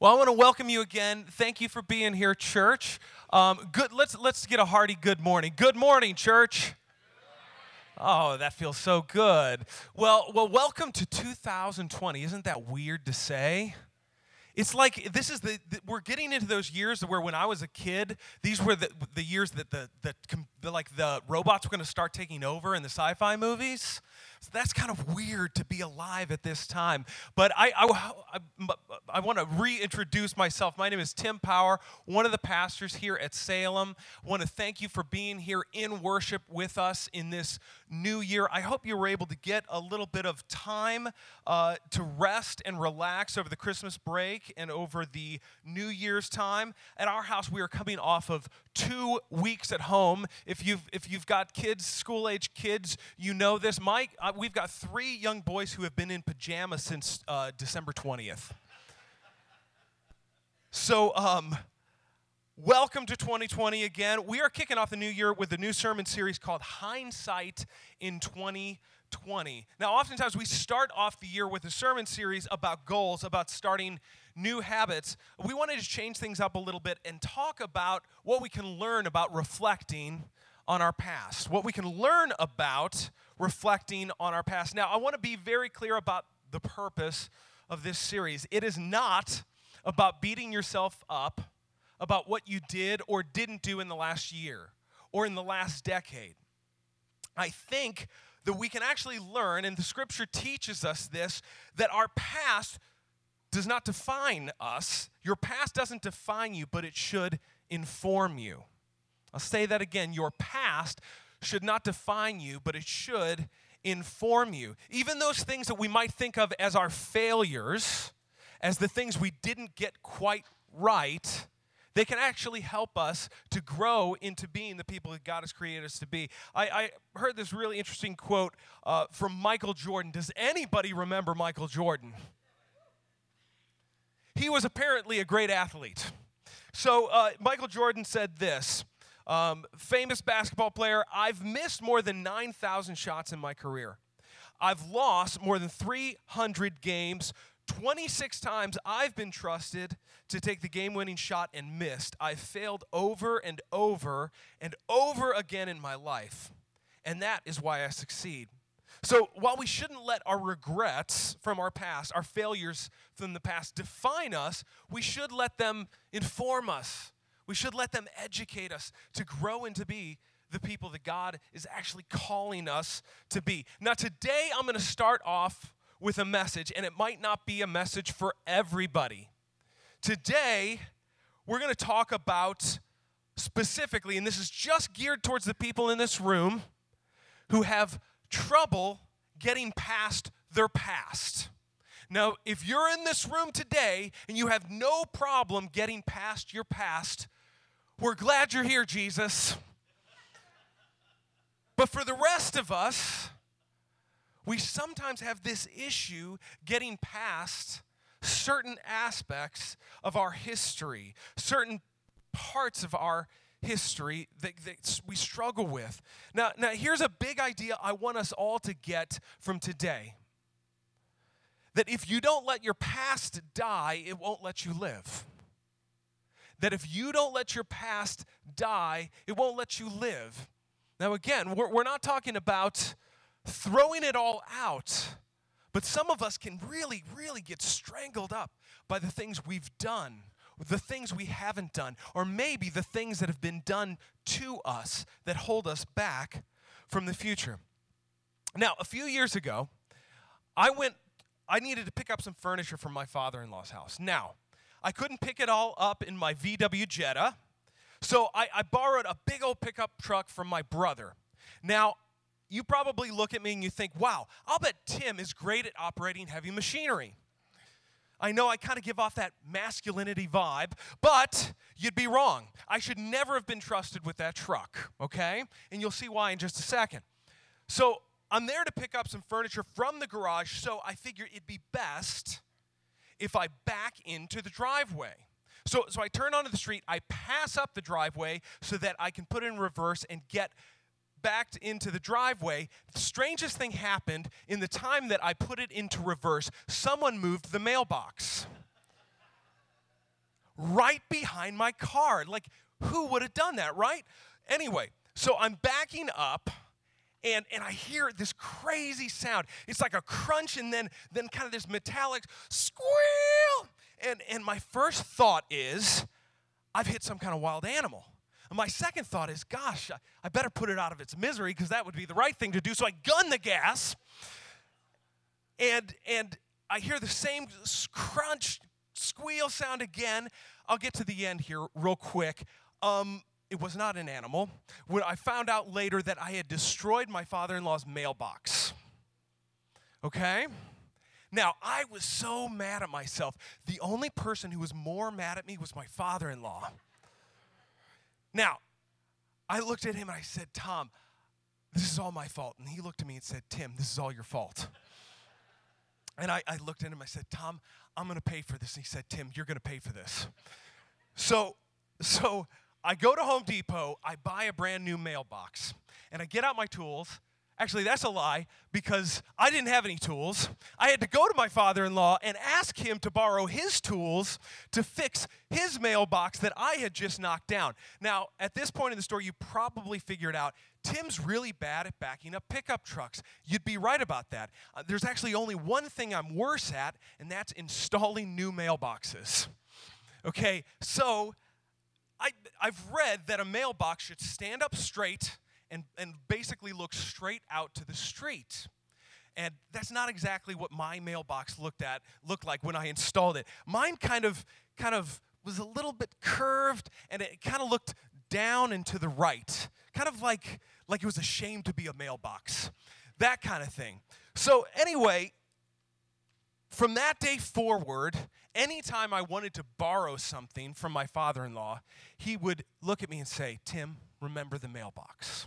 Well, I want to welcome you again. Thank you for being here, church. Um, good. Let's let's get a hearty good morning. Good morning, church. Oh, that feels so good. Well, well, welcome to 2020. Isn't that weird to say? It's like this is the, the, we're getting into those years where when I was a kid, these were the, the years that the, the, the like the robots were going to start taking over in the sci-fi movies. So that's kind of weird to be alive at this time. But I, I, I, I want to reintroduce myself. My name is Tim Power, one of the pastors here at Salem. I want to thank you for being here in worship with us in this new year. I hope you were able to get a little bit of time uh, to rest and relax over the Christmas break and over the New Year's time. At our house, we are coming off of two weeks at home. If you've if you've got kids, school age kids, you know this. Mike, uh, we've got three young boys who have been in pajamas since uh, December twentieth. So, um, welcome to 2020 again. We are kicking off the new year with a new sermon series called Hindsight in 2020. Now, oftentimes we start off the year with a sermon series about goals, about starting new habits, we wanted to change things up a little bit and talk about what we can learn about reflecting on our past, what we can learn about reflecting on our past. Now, I want to be very clear about the purpose of this series. It is not about beating yourself up about what you did or didn't do in the last year or in the last decade. I think that we can actually learn, and the scripture teaches us this, that our past does not define us. Your past doesn't define you, but it should inform you. I'll say that again. Your past should not define you, but it should inform you. Even those things that we might think of as our failures, as the things we didn't get quite right, they can actually help us to grow into being the people that God has created us to be. I, I heard this really interesting quote uh, from Michael Jordan. Does anybody remember Michael Jordan? he was apparently a great athlete. So uh, Michael Jordan said this um, famous basketball player, I've missed more than 9,000 shots in my career. I've lost more than 300 games. 26 times I've been trusted to take the game winning shot and missed. I've failed over and over and over again in my life. And that is why I succeed. So, while we shouldn't let our regrets from our past, our failures from the past define us, we should let them inform us. We should let them educate us to grow and to be the people that God is actually calling us to be. Now, today I'm going to start off with a message, and it might not be a message for everybody. Today, we're going to talk about specifically, and this is just geared towards the people in this room who have trouble getting past their past. Now, if you're in this room today and you have no problem getting past your past, we're glad you're here, Jesus. But for the rest of us, we sometimes have this issue getting past certain aspects of our history, certain parts of our history that, that, we struggle with. Now, now, here's a big idea I want us all to get from today that if you don't let your past die, it won't let you live. That if you don't let your past die, it won't let you live. Now, again, we're, we're not talking about throwing it all out, but some of us can really, really get strangled up by the things we've done the things we haven't done, or maybe the things that have been done to us that hold us back from the future. Now, a few years ago, I went, I needed to pick up some furniture from my father in law's house. Now, I couldn't pick it all up in my VW Jetta, so I, I borrowed a big old pickup truck from my brother. Now, you probably look at me and you think, wow, I'll bet Tim is great at operating heavy machinery. I know I kind of give off that masculinity vibe, but you'd be wrong. I should never have been trusted with that truck, okay? And you'll see why in just a second. So I'm there to pick up some furniture from the garage, so I figure it'd be best if I back into the driveway. So, so I turn onto the street, I pass up the driveway so that I can put it in reverse and get backed into the driveway, the strangest thing happened in the time that I put it into reverse. Someone moved the mailbox. right behind my car. Like, who would have done that, right? Anyway, so I'm backing up and, and I hear this crazy sound. It's like a crunch and then, then kind of this metallic squeal. And, and my first thought is, I've hit some kind of wild animal. And my second thought is, gosh, I, I better put it out of its misery because that would be the right thing to do. So I gun the gas. And, and I hear the same crunch, squeal sound again. I'll get to the end here real quick. Um, it was not an animal. When I found out later that I had destroyed my father in law's mailbox. Okay? Now, I was so mad at myself. The only person who was more mad at me was my father in law. Now, I looked at him and I said, Tom, this is all my fault. And he looked at me and said, Tim, this is all your fault. And I, I looked at him, I said, Tom, I'm gonna pay for this. And he said, Tim, you're gonna pay for this. So, so I go to Home Depot, I buy a brand new mailbox, and I get out my tools. Actually, that's a lie because I didn't have any tools. I had to go to my father in law and ask him to borrow his tools to fix his mailbox that I had just knocked down. Now, at this point in the story, you probably figured out Tim's really bad at backing up pickup trucks. You'd be right about that. Uh, there's actually only one thing I'm worse at, and that's installing new mailboxes. Okay, so I, I've read that a mailbox should stand up straight and, and basically look straight out to the street. And that's not exactly what my mailbox looked at looked like when I installed it. Mine kind of kind of was a little bit curved and it kind of looked down and to the right. Kind of like like it was ashamed to be a mailbox. That kind of thing. So anyway, from that day forward, anytime I wanted to borrow something from my father in law, he would look at me and say, Tim, remember the mailbox.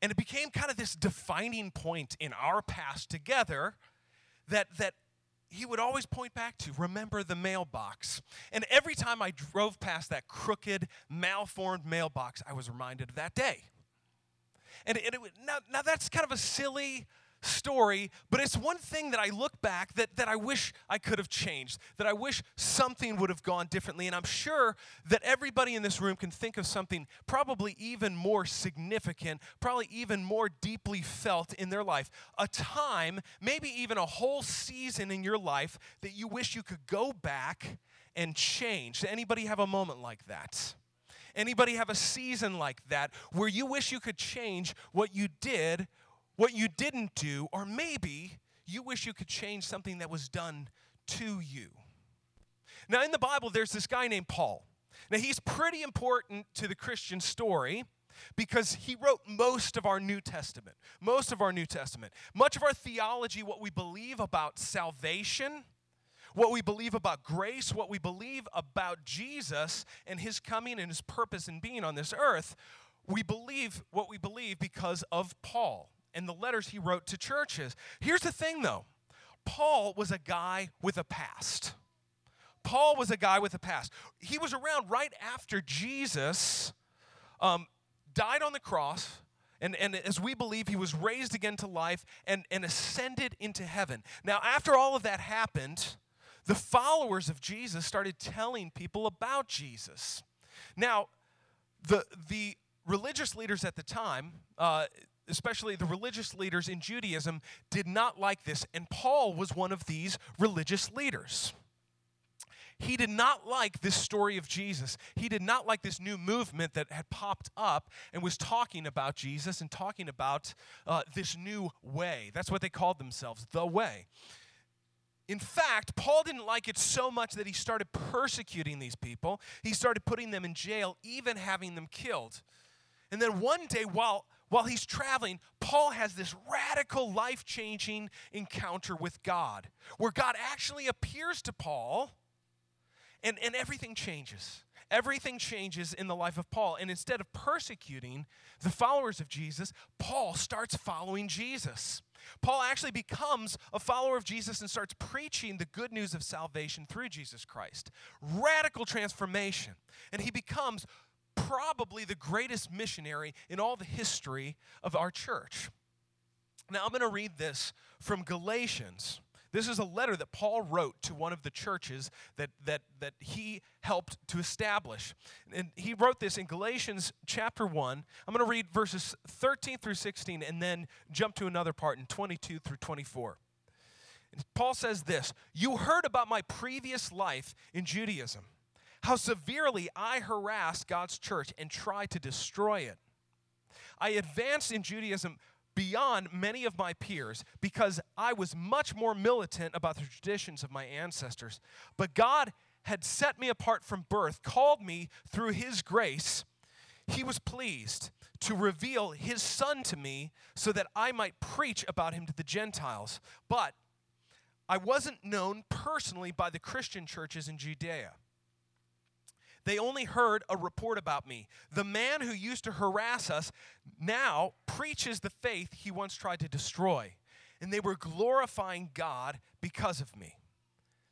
And it became kind of this defining point in our past together that, that he would always point back to remember the mailbox. And every time I drove past that crooked, malformed mailbox, I was reminded of that day. And it, now, now that's kind of a silly story, but it's one thing that I look back that, that I wish I could have changed, that I wish something would have gone differently. And I'm sure that everybody in this room can think of something probably even more significant, probably even more deeply felt in their life. A time, maybe even a whole season in your life that you wish you could go back and change. Anybody have a moment like that? Anybody have a season like that where you wish you could change what you did what you didn't do, or maybe you wish you could change something that was done to you. Now, in the Bible, there's this guy named Paul. Now, he's pretty important to the Christian story because he wrote most of our New Testament. Most of our New Testament. Much of our theology, what we believe about salvation, what we believe about grace, what we believe about Jesus and his coming and his purpose in being on this earth, we believe what we believe because of Paul and the letters he wrote to churches. Here's the thing though Paul was a guy with a past. Paul was a guy with a past. He was around right after Jesus um, died on the cross. And, and as we believe, he was raised again to life and, and ascended into heaven. Now, after all of that happened, the followers of Jesus started telling people about Jesus. Now, the, the religious leaders at the time, uh, especially the religious leaders in Judaism, did not like this. And Paul was one of these religious leaders. He did not like this story of Jesus. He did not like this new movement that had popped up and was talking about Jesus and talking about uh, this new way. That's what they called themselves, the way. In fact, Paul didn't like it so much that he started persecuting these people. He started putting them in jail, even having them killed. And then one day, while while he's traveling, Paul has this radical, life changing encounter with God, where God actually appears to Paul and, and everything changes. Everything changes in the life of Paul. And instead of persecuting the followers of Jesus, Paul starts following Jesus. Paul actually becomes a follower of Jesus and starts preaching the good news of salvation through Jesus Christ. Radical transformation. And he becomes probably the greatest missionary in all the history of our church. Now, I'm going to read this from Galatians. This is a letter that Paul wrote to one of the churches that, that, that he helped to establish. And he wrote this in Galatians chapter 1. I'm going to read verses 13 through 16 and then jump to another part in 22 through 24. Paul says this You heard about my previous life in Judaism, how severely I harassed God's church and tried to destroy it. I advanced in Judaism beyond many of my peers because I was much more militant about the traditions of my ancestors. But God had set me apart from birth, called me through His grace. He was pleased to reveal His Son to me so that I might preach about Him to the Gentiles. But I wasn't known personally by the Christian churches in Judea. They only heard a report about me. The man who used to harass us now preaches the faith he once tried to destroy. And they were glorifying God because of me.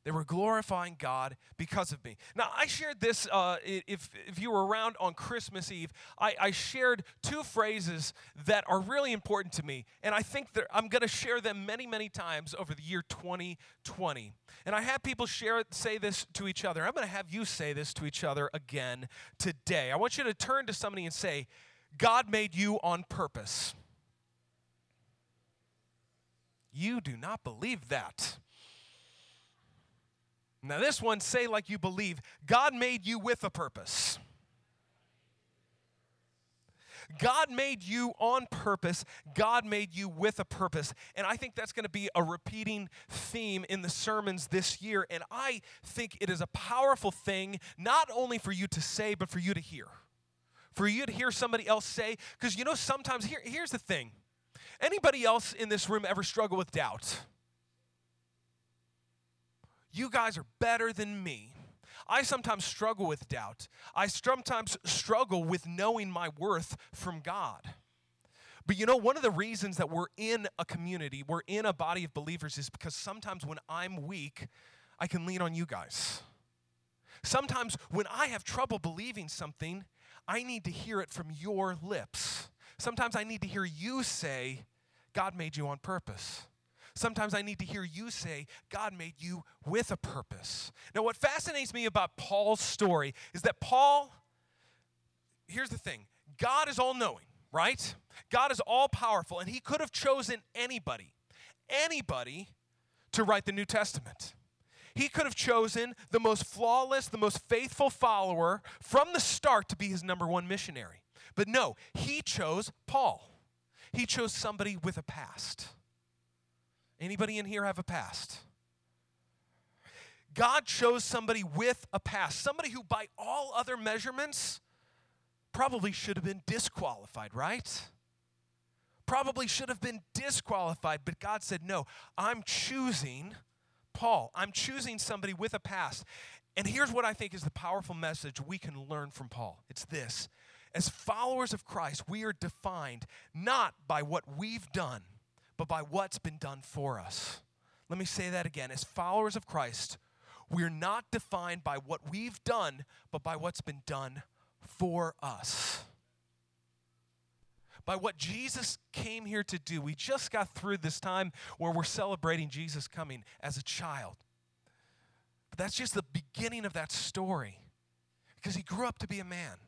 They were glorifying God because of me. Now, I shared this, uh, if, if you were around on Christmas Eve, I, I shared two phrases that are really important to me. And I think that I'm going to share them many, many times over the year 2020. And I have people share say this to each other. I'm going to have you say this to each other again today. I want you to turn to somebody and say, God made you on purpose. You do not believe that. Now, this one, say like you believe God made you with a purpose. God made you on purpose. God made you with a purpose. And I think that's going to be a repeating theme in the sermons this year. And I think it is a powerful thing, not only for you to say, but for you to hear. For you to hear somebody else say, because you know, sometimes, here, here's the thing anybody else in this room ever struggle with doubt? You guys are better than me. I sometimes struggle with doubt. I sometimes struggle with knowing my worth from God. But you know, one of the reasons that we're in a community, we're in a body of believers, is because sometimes when I'm weak, I can lean on you guys. Sometimes when I have trouble believing something, I need to hear it from your lips. Sometimes I need to hear you say, God made you on purpose. Sometimes I need to hear you say, God made you with a purpose. Now, what fascinates me about Paul's story is that Paul, here's the thing God is all knowing, right? God is all powerful, and he could have chosen anybody, anybody to write the New Testament. He could have chosen the most flawless, the most faithful follower from the start to be his number one missionary. But no, he chose Paul. He chose somebody with a past. Anybody in here have a past? God chose somebody with a past, somebody who, by all other measurements, probably should have been disqualified, right? Probably should have been disqualified, but God said, No, I'm choosing Paul. I'm choosing somebody with a past. And here's what I think is the powerful message we can learn from Paul it's this. As followers of Christ, we are defined not by what we've done, but by what's been done for us. Let me say that again. As followers of Christ, we're not defined by what we've done, but by what's been done for us. By what Jesus came here to do. We just got through this time where we're celebrating Jesus coming as a child. But that's just the beginning of that story because he grew up to be a man.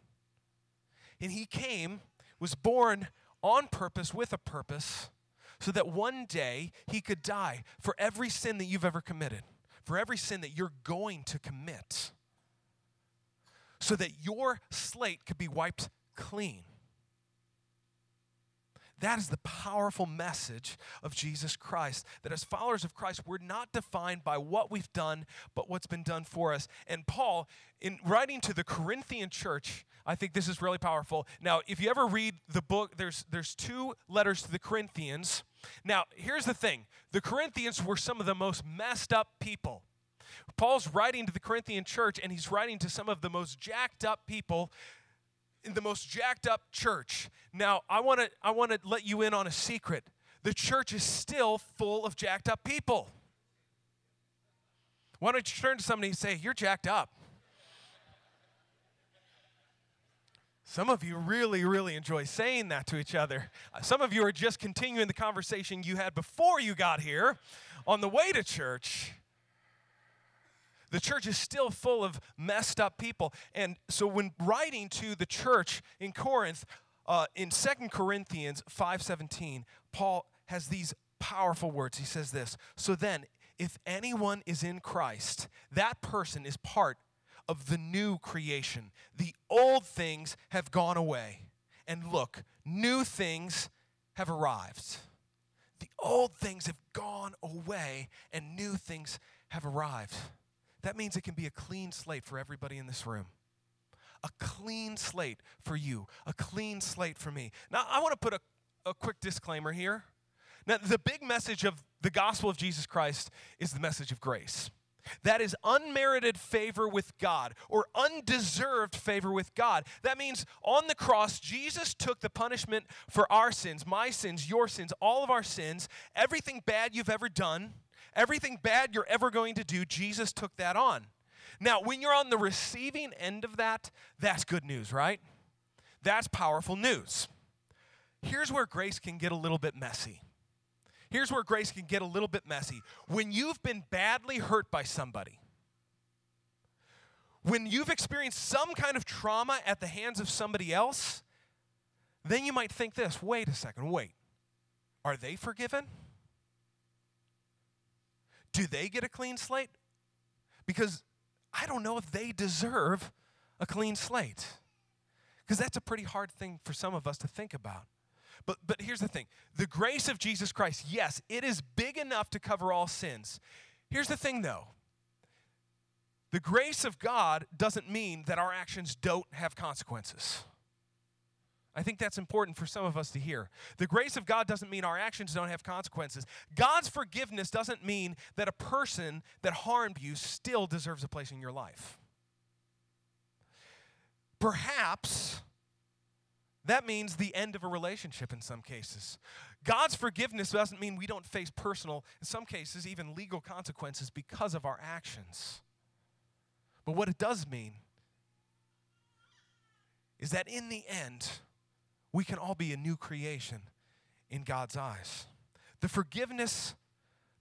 And he came, was born on purpose, with a purpose so that one day he could die for every sin that you've ever committed, for every sin that you're going to commit, so that your slate could be wiped clean. That is the powerful message of Jesus Christ. That as followers of Christ, we're not defined by what we've done, but what's been done for us. And Paul, in writing to the Corinthian church, I think this is really powerful. Now, if you ever read the book, there's there's two letters to the Corinthians. Now, here's the thing: the Corinthians were some of the most messed up people. Paul's writing to the Corinthian church, and he's writing to some of the most jacked up people in the most jacked up church. Now, I want to I want to let you in on a secret. The church is still full of jacked up people. Why don't you turn to somebody and say, "You're jacked up." Some of you really, really enjoy saying that to each other. Some of you are just continuing the conversation you had before you got here on the way to church. The church is still full of messed up people. And so, when writing to the church in Corinth, uh, in 2 Corinthians 5:17, Paul has these powerful words. He says this, "So then, if anyone is in Christ, that person is part of the new creation. The old things have gone away, and look, new things have arrived." The old things have gone away, and new things have arrived. That means it can be a clean slate for everybody in this room. A clean slate for you, a clean slate for me. Now, I want to put a, a quick disclaimer here. Now, the big message of the gospel of Jesus Christ is the message of grace. That is unmerited favor with God or undeserved favor with God. That means on the cross, Jesus took the punishment for our sins, my sins, your sins, all of our sins, everything bad you've ever done, everything bad you're ever going to do, Jesus took that on. Now, when you're on the receiving end of that, that's good news, right? That's powerful news. Here's where grace can get a little bit messy. Here's where grace can get a little bit messy. When you've been badly hurt by somebody, when you've experienced some kind of trauma at the hands of somebody else, then you might think this wait a second, wait. Are they forgiven? Do they get a clean slate? Because I don't know if they deserve a clean slate. Because that's a pretty hard thing for some of us to think about. But, but here's the thing the grace of Jesus Christ, yes, it is big enough to cover all sins. Here's the thing though the grace of God doesn't mean that our actions don't have consequences. I think that's important for some of us to hear. The grace of God doesn't mean our actions don't have consequences. God's forgiveness doesn't mean that a person that harmed you still deserves a place in your life. Perhaps that means the end of a relationship in some cases. God's forgiveness doesn't mean we don't face personal, in some cases, even legal consequences because of our actions. But what it does mean is that in the end, we can all be a new creation in God's eyes. The forgiveness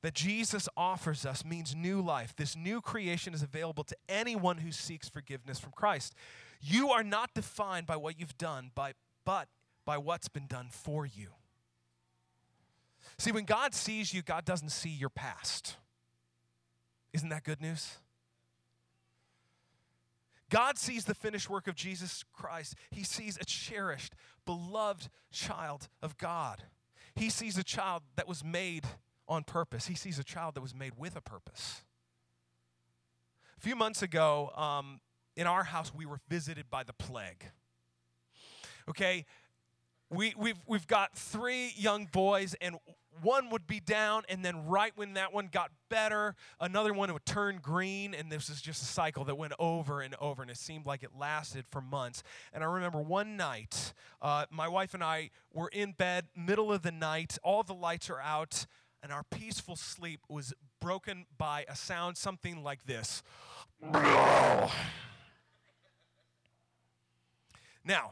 that Jesus offers us means new life. This new creation is available to anyone who seeks forgiveness from Christ. You are not defined by what you've done, by, but by what's been done for you. See, when God sees you, God doesn't see your past. Isn't that good news? God sees the finished work of Jesus Christ. He sees a cherished, beloved child of God. He sees a child that was made on purpose. He sees a child that was made with a purpose. A few months ago, um, in our house, we were visited by the plague. Okay, we, we've, we've got three young boys, and one would be down, and then right when that one got better, another one would turn green, and this is just a cycle that went over and over, and it seemed like it lasted for months. And I remember one night, uh, my wife and I were in bed, middle of the night, all the lights are out, and our peaceful sleep was broken by a sound something like this. now,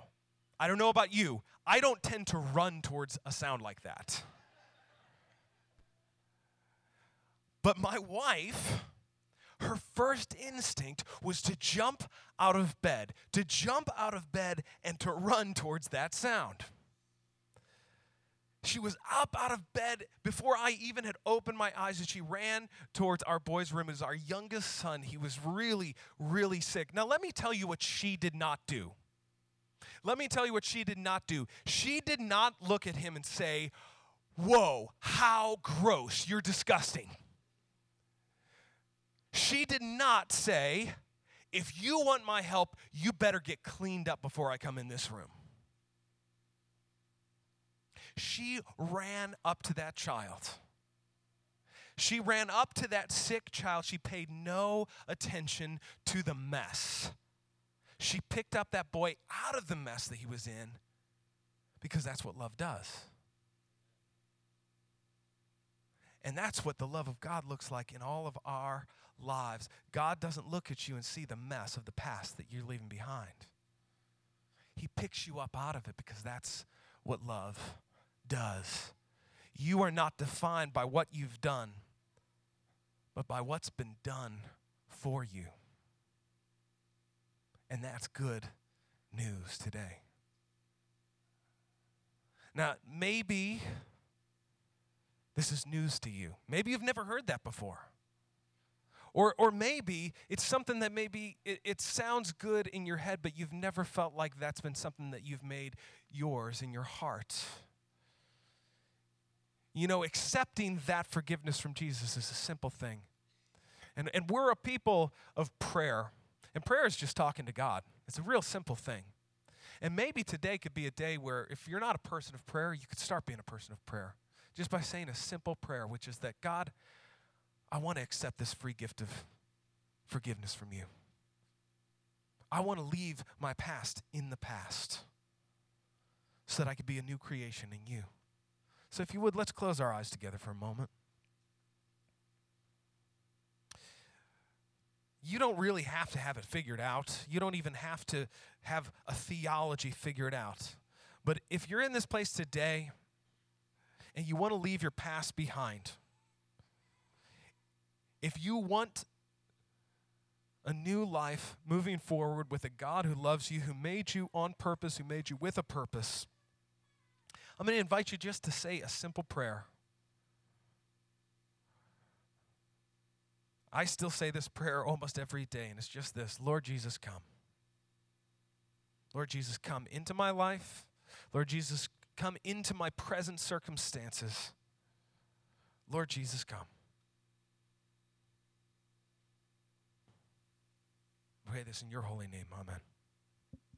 I don't know about you, I don't tend to run towards a sound like that. But my wife, her first instinct was to jump out of bed, to jump out of bed and to run towards that sound. She was up out of bed before I even had opened my eyes, and she ran towards our boys' room. It was our youngest son. He was really, really sick. Now, let me tell you what she did not do. Let me tell you what she did not do. She did not look at him and say, Whoa, how gross, you're disgusting. She did not say, If you want my help, you better get cleaned up before I come in this room. She ran up to that child. She ran up to that sick child. She paid no attention to the mess. She picked up that boy out of the mess that he was in because that's what love does. And that's what the love of God looks like in all of our lives. God doesn't look at you and see the mess of the past that you're leaving behind. He picks you up out of it because that's what love does. You are not defined by what you've done, but by what's been done for you. And that's good news today. Now, maybe this is news to you. Maybe you've never heard that before. Or, or maybe it's something that maybe it, it, sounds good in your head, but you've never felt like that's been something that you've made yours in your heart. You know, accepting that forgiveness from Jesus is a simple thing. And, and we're a people of prayer. And prayer is just talking to God, it's a real simple thing. And maybe today could be a day where if you're not a person of prayer, you could start being a person of prayer just by saying a simple prayer, which is that God, I want to accept this free gift of forgiveness from you. I want to leave my past in the past so that I could be a new creation in you. So, if you would, let's close our eyes together for a moment. You don't really have to have it figured out. You don't even have to have a theology figured out. But if you're in this place today and you want to leave your past behind, if you want a new life moving forward with a God who loves you, who made you on purpose, who made you with a purpose, I'm going to invite you just to say a simple prayer. I still say this prayer almost every day, and it's just this Lord Jesus, come. Lord Jesus, come into my life. Lord Jesus, come into my present circumstances. Lord Jesus, come. pray this in your holy name. Amen.